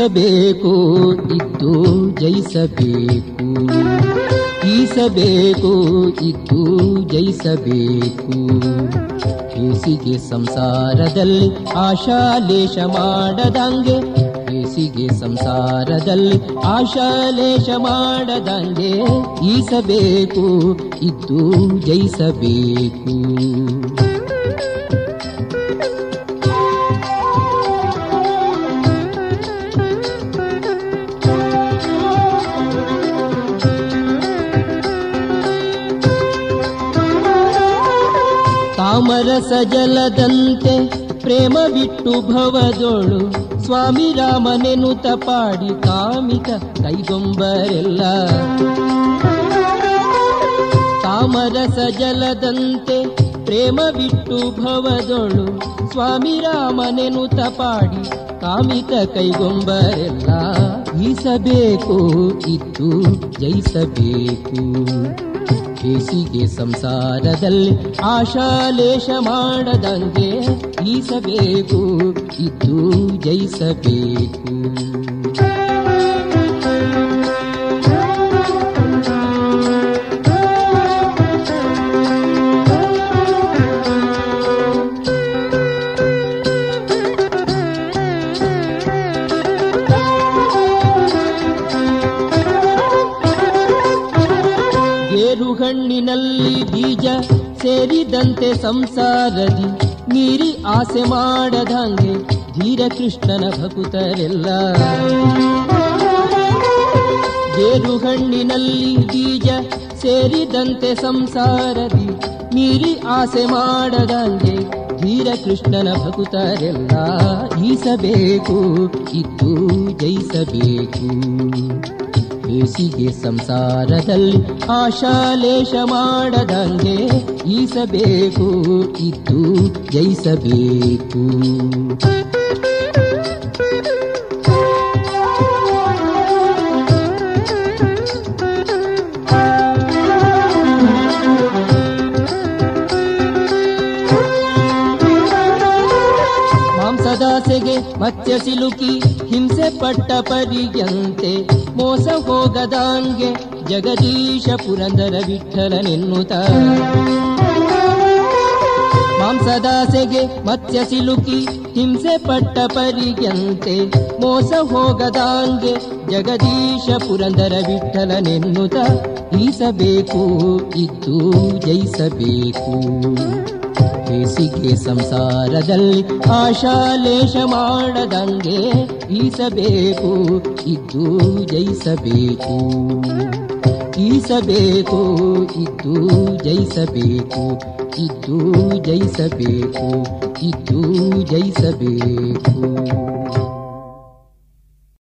ಈಸಬೇಕು ಇದ್ದು ಜಯಿಸಬೇಕು. ಈಸಬೇಕು, ಇದ್ದು ಜಯಿಸಬೇಕು. ಬೇಸಿಗೆ ಸಂಸಾರದಲ್ಲಿ ಆಶಾಲೇಶ ಮಾಡದಂಗೆ, ಬೇಸಿಗೆ ಸಂಸಾರದಲ್ಲಿ ಆಶಾಲೇಶ ಮಾಡದಂಗೆ ಈಸಬೇಕು, ಇದ್ದು ಜಯಿಸಬೇಕು. ತಾಮರಸ ಜಲದಂತೆ ಪ್ರೇಮ ಬಿಟ್ಟು ಭವದೋಳು ಸ್ವಾಮಿ ರಾಮನೆನು ತಪಾಡಿ ಕಾಮಿತ ಕೈಗೊಂಬರೆಲ್ಲ. ತಾಮರಸ ಜಲದಂತೆ ಪ್ರೇಮ ಬಿಟ್ಟು ಭವದೊಳು ಸ್ವಾಮಿ ರಾಮನೆನು ತಪಾಡಿ ಕಾಮಿತ ಕೈಗೊಂಬರೆಲ್ಲ ಈಸಬೇಕು ಇತ್ತು ಜಯಿಸಬೇಕು. ಬೇಸಿಗೆ ಸಂಸಾರದಲ್ಲಿ ಆಶಾಲೇಶ ಮಾಡದಂಗೆ ಈಸಬೇಕು ಇದ್ದು ಜಯಿಸಬೇಕು. ಗೇರುಹಣ್ಣಿನಲ್ಲಿ ಬೀಜ ಸೇರಿದಂತೆ ಸಂಸಾರದಿ ಮೀರಿ ಆಸೆ ಮಾಡದಂಗೆ ಧೀರ ಕೃಷ್ಣನ ಭಕುತರೆಲ್ಲ. ಗೇರುಹಣ್ಣಿನಲ್ಲಿ ಬೀಜ ಸೇರಿದಂತೆ ಸಂಸಾರದಿ ಮೀರಿ ಆಸೆ ಮಾಡದಂಗೆ ಧೀರ ಕೃಷ್ಣನ ಭಕುತರೆಲ್ಲ. ಈಸಬೇಕು, ಇದ್ದು ಜಯಿಸಬೇಕು. ಹೇಸಿಗೆ ಸಂಸಾರದಲ್ಲಿ ಆಶಾಲೇಶ ಮಾಡದಂಗೆ ಈಸಬೇಕು ಇದ್ದು ಜಯಿಸಬೇಕು. ಮಾಂಸದಾಸೆಗೆ ಮತ್ಸ್ಯ ಸಿಲುಕಿ ಹಿಂಸೆ ಪಟ್ಟ ಪರಿಯಂತೆ ಮೋಸ ಹೋಗದಾಂಗೆ ಜಗದೀಶ ಪುರಂದರ ವಿಠಲನೆನ್ನುತ್ತ ಮಾಂಸದಾಸೆಗೆ ಮತ್ಸ್ಯ ಸಿಲುಕಿ ಹಿಂಸೆ ಪಟ್ಟ ಪರಿಯಂತೆ ಮೋಸ ಹೋಗದಾಂಗೆ ಜಗದೀಶ ಪುರಂದರ ವಿಠಲನೆನ್ನುತ್ತ ಈಸಬೇಕು, ಇದ್ದು ಜಯಿಸಬೇಕು. ಕೇಸಿಗೆ ಸಂಸಾರದಲ್ಲಿ ಆಶಾಲೇಶ ಮಾಡದಂಗೆ ಈಸಬೇಕು ಇದ್ದು ಜಯಿಸಬೇಕು. ಈಸಬೇಕು ಇದ್ದು ಜಯಿಸಬೇಕು ಇದ್ದು ಜಯಿಸಬೇಕು ಇದ್ದು ಜಯಿಸಬೇಕು.